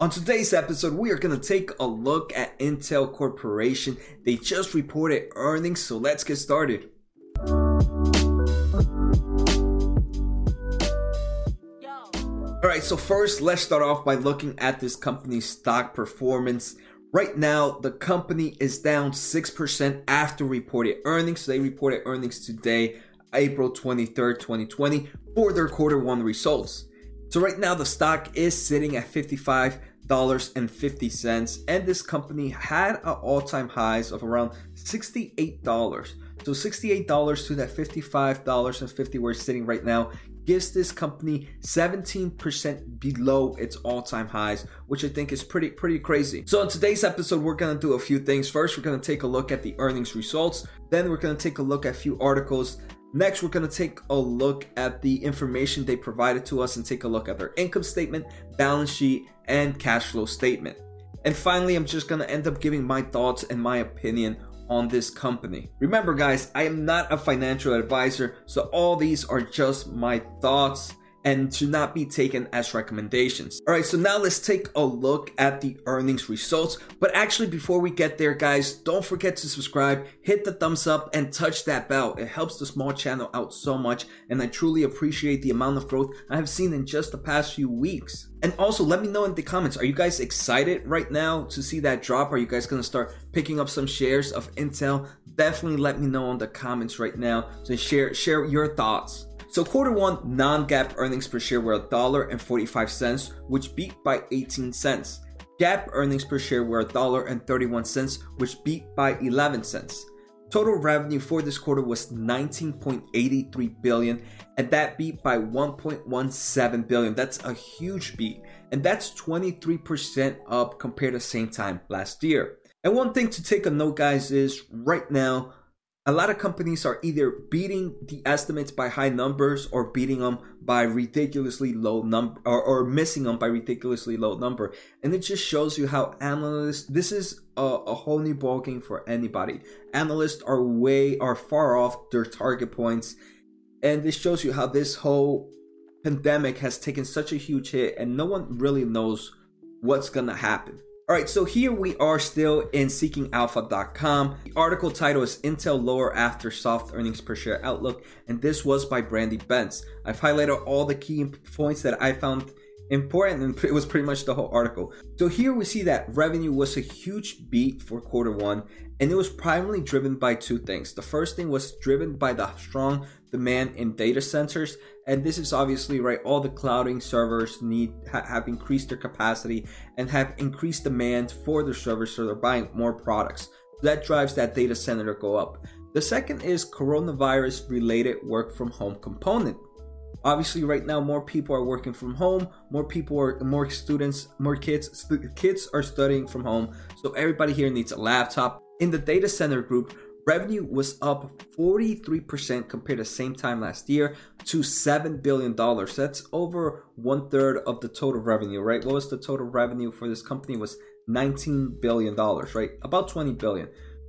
On today's episode, we are going to take a look at Intel Corporation. They just reported earnings, so let's get started. Alright, so first, let's start off by looking at this company's stock performance. Right now, the company is down 6% after reported earnings. They reported earnings today, April 23rd, 2020, for their quarter one results. So right now, the stock is sitting at 55 dollars and fifty cents, and this company had an all-time highs of around sixty-eight dollars. So sixty-eight dollars to that fifty-five dollars and fifty where it's sitting right now gives this company 17% below its all-time highs, which I think is pretty pretty crazy. So in today's episode, we're gonna do a few things. First, we're gonna take a look at the earnings results. Then we're gonna take a look at a few articles Next, we're going to take a look at the information they provided to us and take a look at their income statement, balance sheet, and cash flow statement. And finally, I'm just going to end up giving my thoughts and my opinion on this company. Remember, guys, I am not a financial advisor, so all these are just my thoughts and to not be taken as recommendations. All right, so now let's take a look at the earnings results. But actually, before we get there, guys, don't forget to subscribe, hit the thumbs up, and touch that bell. It helps the small channel out so much, and I truly appreciate the amount of growth I have seen in just the past few weeks. And also, let me know in the comments are you guys excited right now to see that drop? Are you guys gonna start picking up some shares of Intel? Definitely let me know in the comments right now. So share share your thoughts. So quarter one non-GAAP earnings per share were $1.45, which beat by 18 cents. GAAP earnings per share were $1.31, which beat by 11 cents. Total revenue for this quarter was 19.83 billion, and that beat by 1.17 billion. That's a huge beat, and that's 23% up compared to same time last year. And one thing to take a note, guys, is right now a lot of companies are either beating the estimates by high numbers or beating them by ridiculously low number or, or missing them by ridiculously low number. And it just shows you how analysts this is a, a whole new ballgame for anybody. Analysts are way are far off their target points. And this shows you how this whole pandemic has taken such a huge hit and no one really knows what's gonna happen all right, so here we are still in seekingalpha.com. The article title is Intel Lower After Soft Earnings Per Share Outlook, and this was by Brandy Betz. I've highlighted all the key points that I found important and it was pretty much the whole article. So here we see that revenue was a huge beat for quarter one and it was primarily driven by two things. The first thing was driven by the strong demand in data centers and this is obviously right all the clouding servers need ha- have increased their capacity and have increased demand for their servers so they're buying more products. That drives that data center to go up. The second is coronavirus related work from home component. Obviously right now more people are working from home more people are more students more kids kids are studying from home. So everybody here needs a laptop. In the data center group revenue was up 43% compared to same time last year to $7 billion. That's over one third of the total revenue, right? What was the total revenue for this company was $19 billion, right? About 20 billion.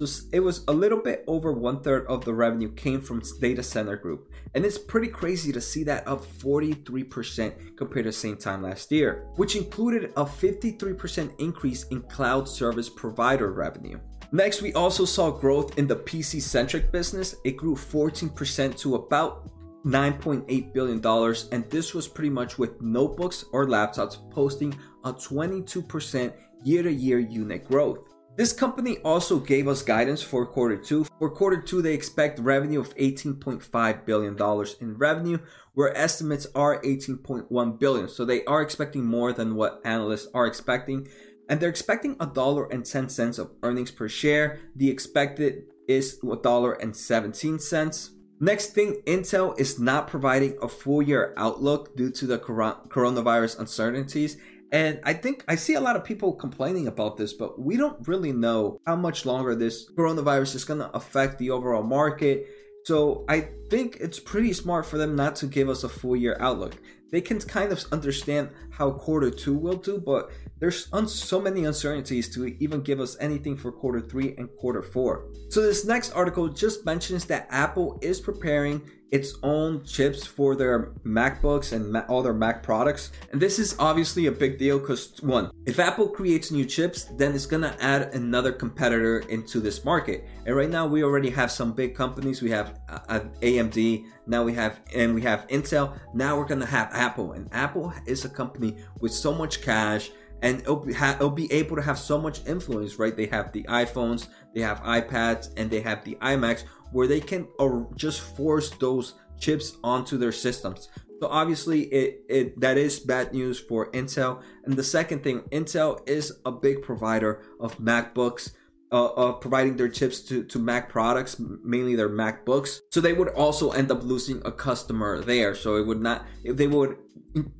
So it was a little bit over one third of the revenue came from data center group. And it's pretty crazy to see that up 43% compared to the same time last year, which included a 53% increase in cloud service provider revenue. Next, we also saw growth in the PC centric business. It grew 14% to about $9.8 billion, and this was pretty much with notebooks or laptops posting a 22% year to year unit growth. This company also gave us guidance for quarter two. For quarter two, they expect revenue of $18.5 billion in revenue, where estimates are 18.1 billion. So they are expecting more than what analysts are expecting and they're expecting a dollar and ten cents of earnings per share. The expected is a dollar and seventeen cents. Next thing, Intel is not providing a full year outlook due to the coronavirus uncertainties. And I think I see a lot of people complaining about this, but we don't really know how much longer this coronavirus is going to affect the overall market. So I think it's pretty smart for them not to give us a full year outlook. They can kind of understand how quarter two will do, but there's un- so many uncertainties to even give us anything for quarter three and quarter four. So, this next article just mentions that Apple is preparing its own chips for their MacBooks and ma- all their Mac products. And this is obviously a big deal because, one, if Apple creates new chips, then it's gonna add another competitor into this market. And right now, we already have some big companies. We have uh, AMD, now we have, and we have Intel. Now we're gonna have Apple. And Apple is a company with so much cash and it'll be, ha- it'll be able to have so much influence, right? They have the iPhones, they have iPads, and they have the iMacs where they can uh, just force those chips onto their systems. So obviously, it, it that is bad news for Intel. And the second thing, Intel is a big provider of MacBooks. Uh, uh, providing their chips to, to Mac products, mainly their MacBooks. So they would also end up losing a customer there. So it would not, they would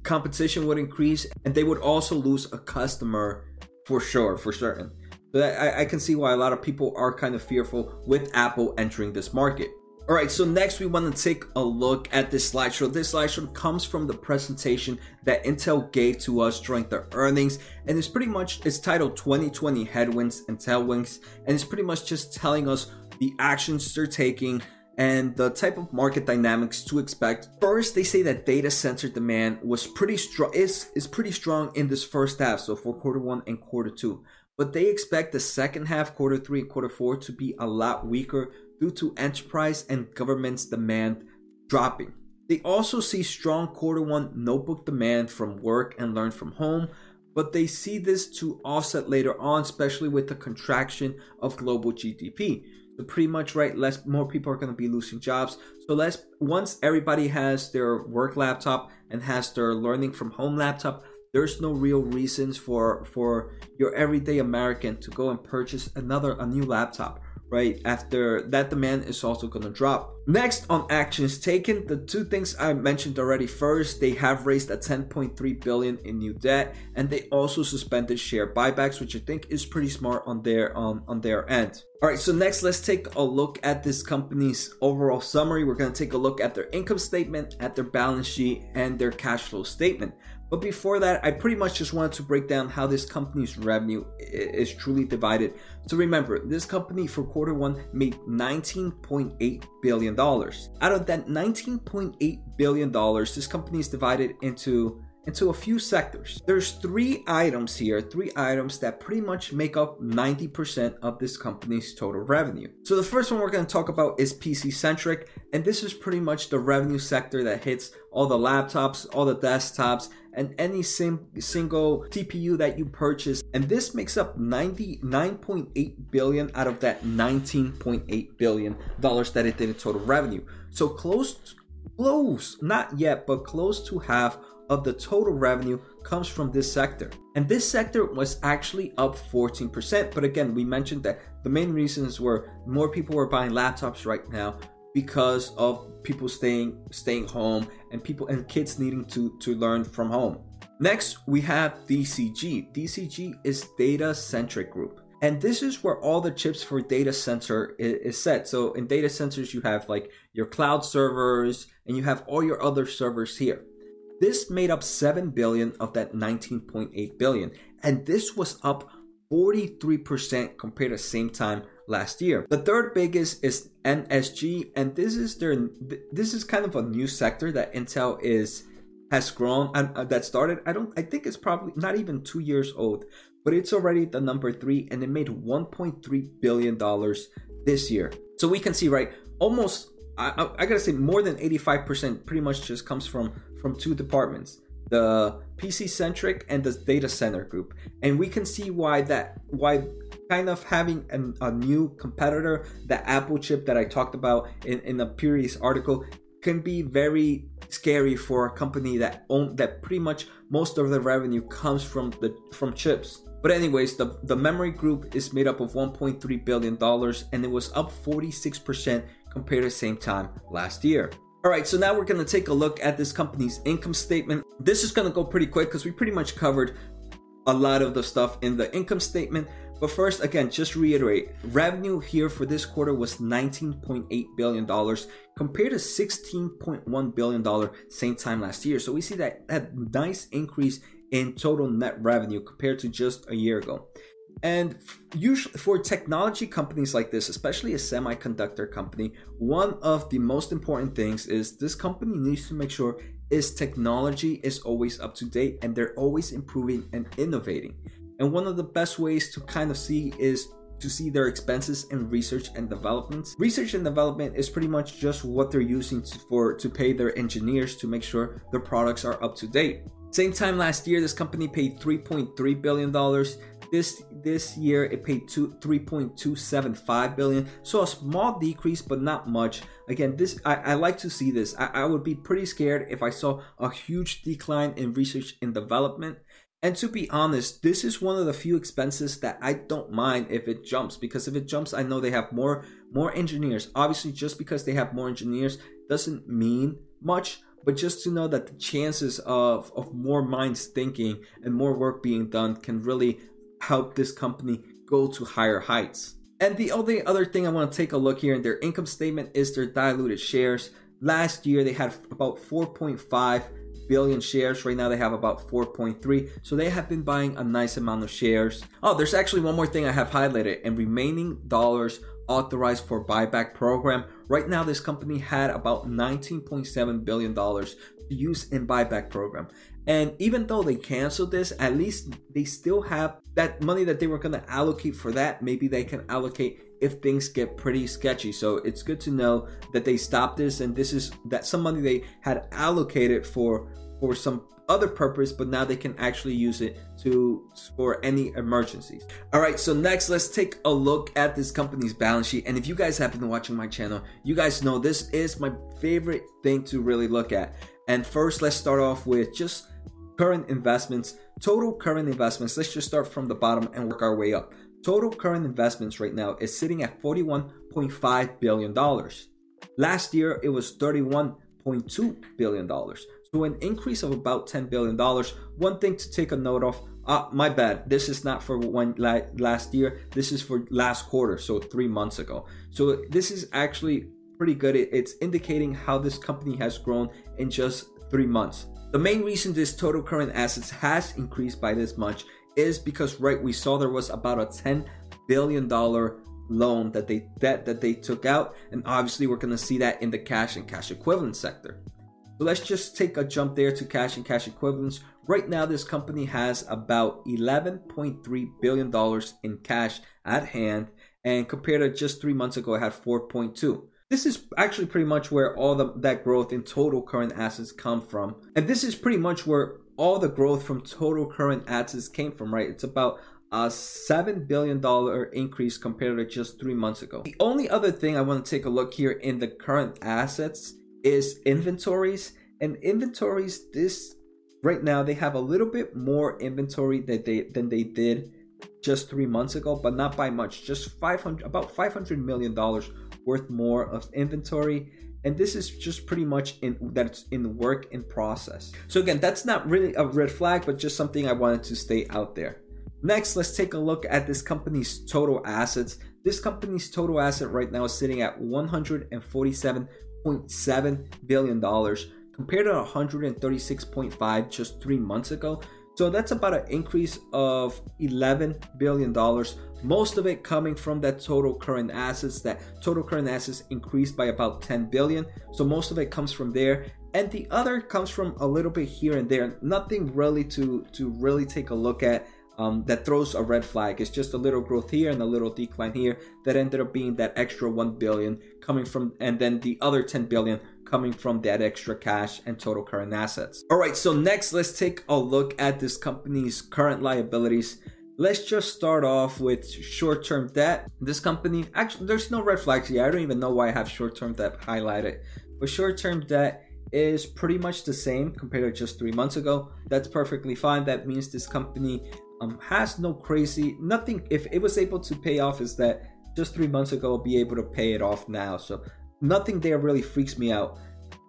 competition would increase and they would also lose a customer for sure, for certain. But I, I can see why a lot of people are kind of fearful with Apple entering this market. All right, so next we want to take a look at this slideshow. This slideshow comes from the presentation that Intel gave to us during their earnings, and it's pretty much it's titled 2020 Headwinds and Tailwinds, and it's pretty much just telling us the actions they're taking and the type of market dynamics to expect. First, they say that data center demand was pretty strong is is pretty strong in this first half, so for quarter 1 and quarter 2. But they expect the second half, quarter 3 and quarter 4 to be a lot weaker due to enterprise and government's demand dropping. They also see strong quarter 1 notebook demand from work and learn from home, but they see this to offset later on, especially with the contraction of global GDP. So pretty much right, less more people are going to be losing jobs. So less once everybody has their work laptop and has their learning from home laptop, there's no real reasons for for your everyday American to go and purchase another a new laptop right after that demand is also going to drop. Next on actions taken the two things i mentioned already. First they have raised a 10.3 billion in new debt and they also suspended share buybacks which i think is pretty smart on their on on their end. All right so next let's take a look at this company's overall summary. We're going to take a look at their income statement at their balance sheet and their cash flow statement but before that, I pretty much just wanted to break down how this company's revenue is truly divided. So remember, this company for quarter one made $19.8 billion. Out of that $19.8 billion, this company is divided into into a few sectors. There's three items here, three items that pretty much make up 90% of this company's total revenue. So the first one we're going to talk about is PC centric, and this is pretty much the revenue sector that hits all the laptops, all the desktops, and any sim- single CPU that you purchase. And this makes up 99.8 billion out of that 19.8 billion dollars that it did in total revenue. So close close, not yet, but close to half of the total revenue comes from this sector. And this sector was actually up 14%. But again, we mentioned that the main reasons were more people were buying laptops right now because of people staying staying home and people and kids needing to to learn from home. Next, we have DCG. DCG is data centric group. And this is where all the chips for data center is, is set. So in data centers, you have like your cloud servers and you have all your other servers here. This made up 7 billion of that 19.8 billion, and this was up 43% compared to same time last year. The third biggest is NSG, and this is their this is kind of a new sector that Intel is has grown and uh, that started. I don't I think it's probably not even 2 years old, but it's already the number 3 and it made 1.3 billion dollars this year. So we can see right almost I, I, gotta say more than 85% pretty much just comes from from two departments the PC centric and the data center group. And we can see why that why kind of having an, a new competitor, the Apple chip that I talked about in, in a previous article, can be very scary for a company that own that pretty much most of the revenue comes from the from chips. But anyways, the, the memory group is made up of 1.3 billion dollars and it was up 46% compared to the same time last year. All right, so now we're going to take a look at this company's income statement. This is going to go pretty quick because we pretty much covered a lot of the stuff in the income statement. But first, again, just reiterate revenue here for this quarter was $19.8 billion compared to $16.1 billion same time last year. So we see that, that nice increase in total net revenue compared to just a year ago. And usually for technology companies like this, especially a semiconductor company, one of the most important things is this company needs to make sure its technology is always up to date and they're always improving and innovating. And one of the best ways to kind of see is to see their expenses in research and development. Research and development is pretty much just what they're using to, for to pay their engineers to make sure their products are up to date. Same time last year, this company paid 3.3 billion dollars. This this year it paid two, 3.275 billion. So a small decrease, but not much. Again, this I, I like to see this. I, I would be pretty scared if I saw a huge decline in research and development. And to be honest, this is one of the few expenses that I don't mind if it jumps because if it jumps, I know they have more more engineers. Obviously, just because they have more engineers doesn't mean much, but just to know that the chances of of more minds thinking and more work being done can really help this company go to higher heights. And the only other thing I want to take a look here in their income statement is their diluted shares. Last year they had about 4.5 billion shares. Right now they have about 4.3. So they have been buying a nice amount of shares. Oh, there's actually one more thing I have highlighted and remaining dollars authorized for buyback program. Right now this company had about 19.7 billion dollars to use in buyback program. And even though they canceled this, at least they still have that money that they were going to allocate for that. Maybe they can allocate if things get pretty sketchy. So it's good to know that they stopped this and this is that some money they had allocated for for some other purpose, but now they can actually use it to for any emergencies. All right, so next let's take a look at this company's balance sheet. And if you guys have been watching my channel, you guys know this is my favorite thing to really look at. And first, let's start off with just current investments. Total current investments. Let's just start from the bottom and work our way up. Total current investments right now is sitting at $41.5 billion. Last year, it was $31.2 billion. So an increase of about $10 billion. One thing to take a note of, uh, my bad, this is not for one last year. This is for last quarter, so three months ago. So this is actually pretty good. It's indicating how this company has grown in just three months. The main reason this total current assets has increased by this much is because right we saw there was about a 10 billion dollar loan that they debt that they took out and obviously we're going to see that in the cash and cash equivalent sector. So let's just take a jump there to cash and cash equivalents. Right now this company has about 11.3 billion dollars in cash at hand and compared to just 3 months ago it had 4.2. This is actually pretty much where all the, that growth in total current assets come from. And this is pretty much where all the growth from total current assets came from, right? It's about a $7 billion increase compared to just three months ago. The only other thing I want to take a look here in the current assets is inventories. And inventories, this right now, they have a little bit more inventory that they than they did just three months ago, but not by much. Just 500, about 500 million dollars worth more of inventory and this is just pretty much in that it's in work in process. So again that's not really a red flag but just something i wanted to stay out there. Next let's take a look at this company's total assets. This company's total asset right now is sitting at 147.7 billion dollars compared to 136.5 just three months ago so that's about an increase of 11 billion dollars most of it coming from that total current assets that total current assets increased by about 10 billion. So most of it comes from there. And the other comes from a little bit here and there. Nothing really to to really take a look at um, that throws a red flag. It's just a little growth here and a little decline here that ended up being that extra 1 billion coming from and then the other 10 billion coming from that extra cash and total current assets all right so next let's take a look at this company's current liabilities Let's just start off with short-term debt. This company, actually, there's no red flags here. I don't even know why I have short-term debt highlighted. But short-term debt is pretty much the same compared to just three months ago. That's perfectly fine. That means this company um, has no crazy, nothing. If it was able to pay off, is that just three months ago, be able to pay it off now. So nothing there really freaks me out.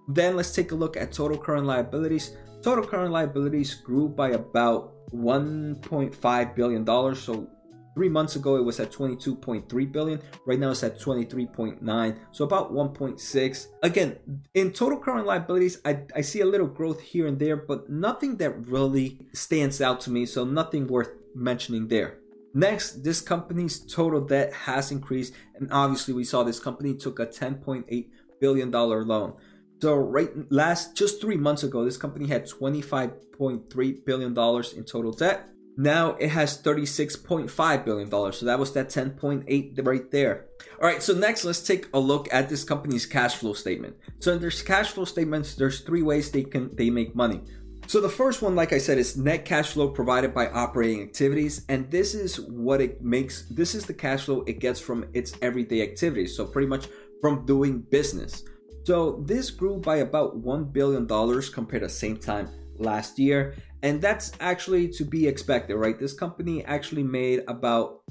Then let's take a look at total current liabilities. Total current liabilities grew by about 1.5 billion dollars so Three months ago, it was at 22.3 billion. Right now, it's at 23.9, so about 1.6. Again, in total current liabilities, I, I see a little growth here and there, but nothing that really stands out to me, so nothing worth mentioning there. Next, this company's total debt has increased, and obviously, we saw this company took a 10.8 billion dollar loan. So right last just three months ago, this company had 25.3 billion dollars in total debt. Now it has 36.5 billion dollars. So that was that 10.8 right there. All right, so next let's take a look at this company's cash flow statement. So in their cash flow statements, there's three ways they can they make money. So the first one, like I said, is net cash flow provided by operating activities, and this is what it makes. This is the cash flow it gets from its everyday activities. So pretty much from doing business. So this grew by about one billion dollars compared to same time last year, and that's actually to be expected, right? This company actually made about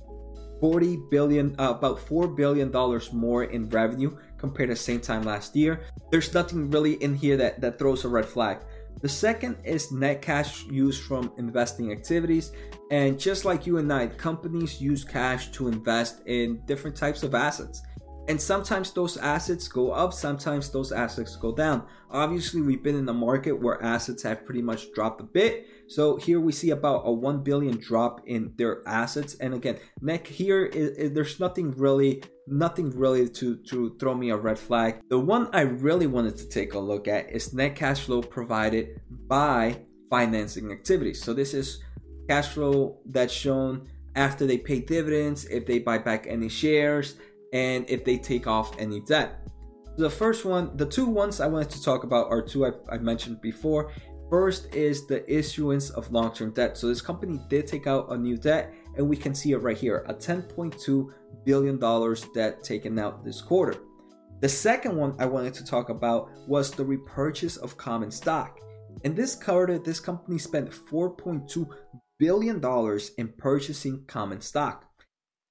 40 billion, uh, about four billion dollars more in revenue compared to same time last year. There's nothing really in here that that throws a red flag. The second is net cash used from investing activities. And just like you and I, companies use cash to invest in different types of assets. And sometimes those assets go up, sometimes those assets go down. Obviously, we've been in a market where assets have pretty much dropped a bit. So here we see about a 1 billion drop in their assets. And again, neck here is, is, there's nothing really nothing really to to throw me a red flag. The one I really wanted to take a look at is net cash flow provided by financing activities. So this is cash flow that's shown after they pay dividends, if they buy back any shares, and if they take off any debt. The first one, the two ones I wanted to talk about are two I've, I've mentioned before. First is the issuance of long term debt. So this company did take out a new debt, and we can see it right here a $10.2 billion debt taken out this quarter. The second one I wanted to talk about was the repurchase of common stock. In this quarter, this company spent $4.2 billion in purchasing common stock.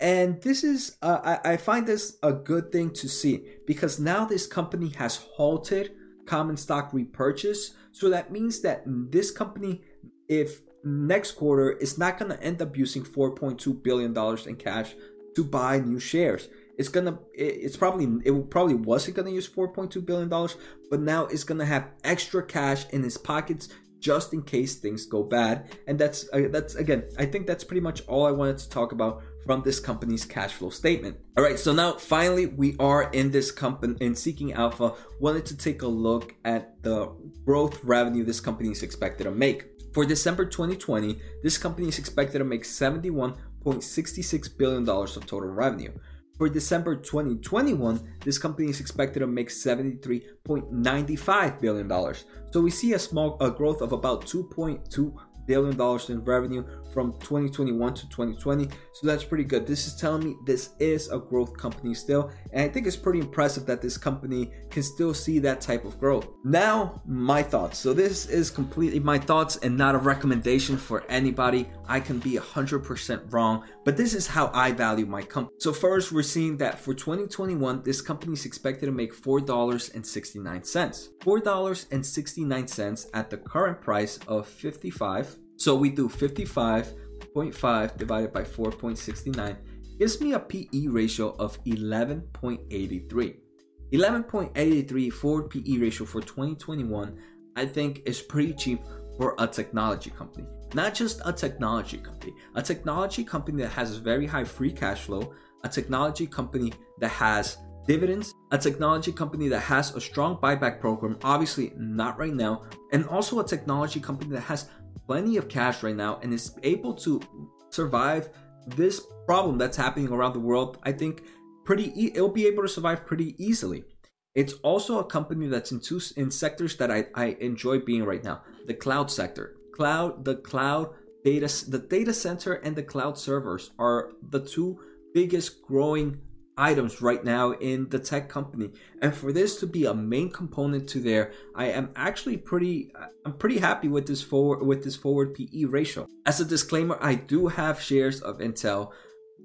And this is, uh, I, I find this a good thing to see because now this company has halted common stock repurchase. So that means that this company, if next quarter, is not going to end up using $4.2 billion in cash to buy new shares. It's gonna, it's probably, it probably wasn't gonna use 4.2 billion dollars, but now it's gonna have extra cash in its pockets just in case things go bad. And that's, uh, that's again, I think that's pretty much all I wanted to talk about from this company's cash flow statement. All right, so now finally we are in this company in Seeking Alpha. Wanted to take a look at the growth revenue this company is expected to make. For December 2020, this company is expected to make 71.66 billion dollars of total revenue. For December 2021, this company is expected to make $73.95 billion. So we see a small a growth of about 2.2 billion dollars in revenue from 2021 to 2020 so that's pretty good. This is telling me this is a growth company still and i think it's pretty impressive that this company can still see that type of growth. Now my thoughts. So this is completely my thoughts and not a recommendation for anybody. I can be 100% wrong but this is how i value my company so first we're seeing that for 2021 this company is expected to make $4.69 $4.69 at the current price of 55 so we do 55.5 divided by 4.69 gives me a PE ratio of 11.83. 11.83 for PE ratio for 2021, I think is pretty cheap for a technology company. Not just a technology company, a technology company that has very high free cash flow, a technology company that has dividends, a technology company that has a strong buyback program, obviously not right now, and also a technology company that has plenty of cash right now and is able to survive this problem that's happening around the world, I think pretty e- it'll be able to survive pretty easily. It's also a company that's in two in sectors that I, I enjoy being right now. The cloud sector. Cloud, the cloud data the data center and the cloud servers are the two biggest growing items right now in the tech company and for this to be a main component to there i am actually pretty i'm pretty happy with this forward with this forward pe ratio as a disclaimer i do have shares of intel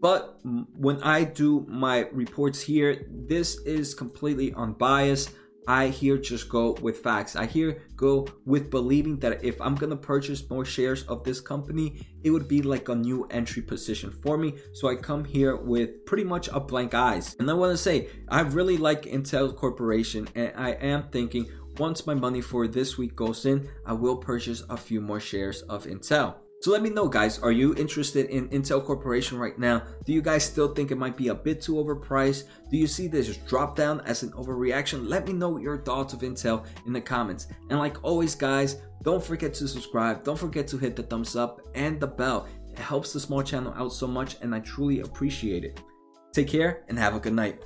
but when i do my reports here this is completely unbiased I here just go with facts. I here go with believing that if I'm gonna purchase more shares of this company, it would be like a new entry position for me. So I come here with pretty much a blank eyes. And I wanna say, I really like Intel Corporation and I am thinking once my money for this week goes in, I will purchase a few more shares of Intel. So let me know, guys. Are you interested in Intel Corporation right now? Do you guys still think it might be a bit too overpriced? Do you see this drop down as an overreaction? Let me know your thoughts of Intel in the comments. And like always, guys, don't forget to subscribe. Don't forget to hit the thumbs up and the bell. It helps the small channel out so much, and I truly appreciate it. Take care and have a good night.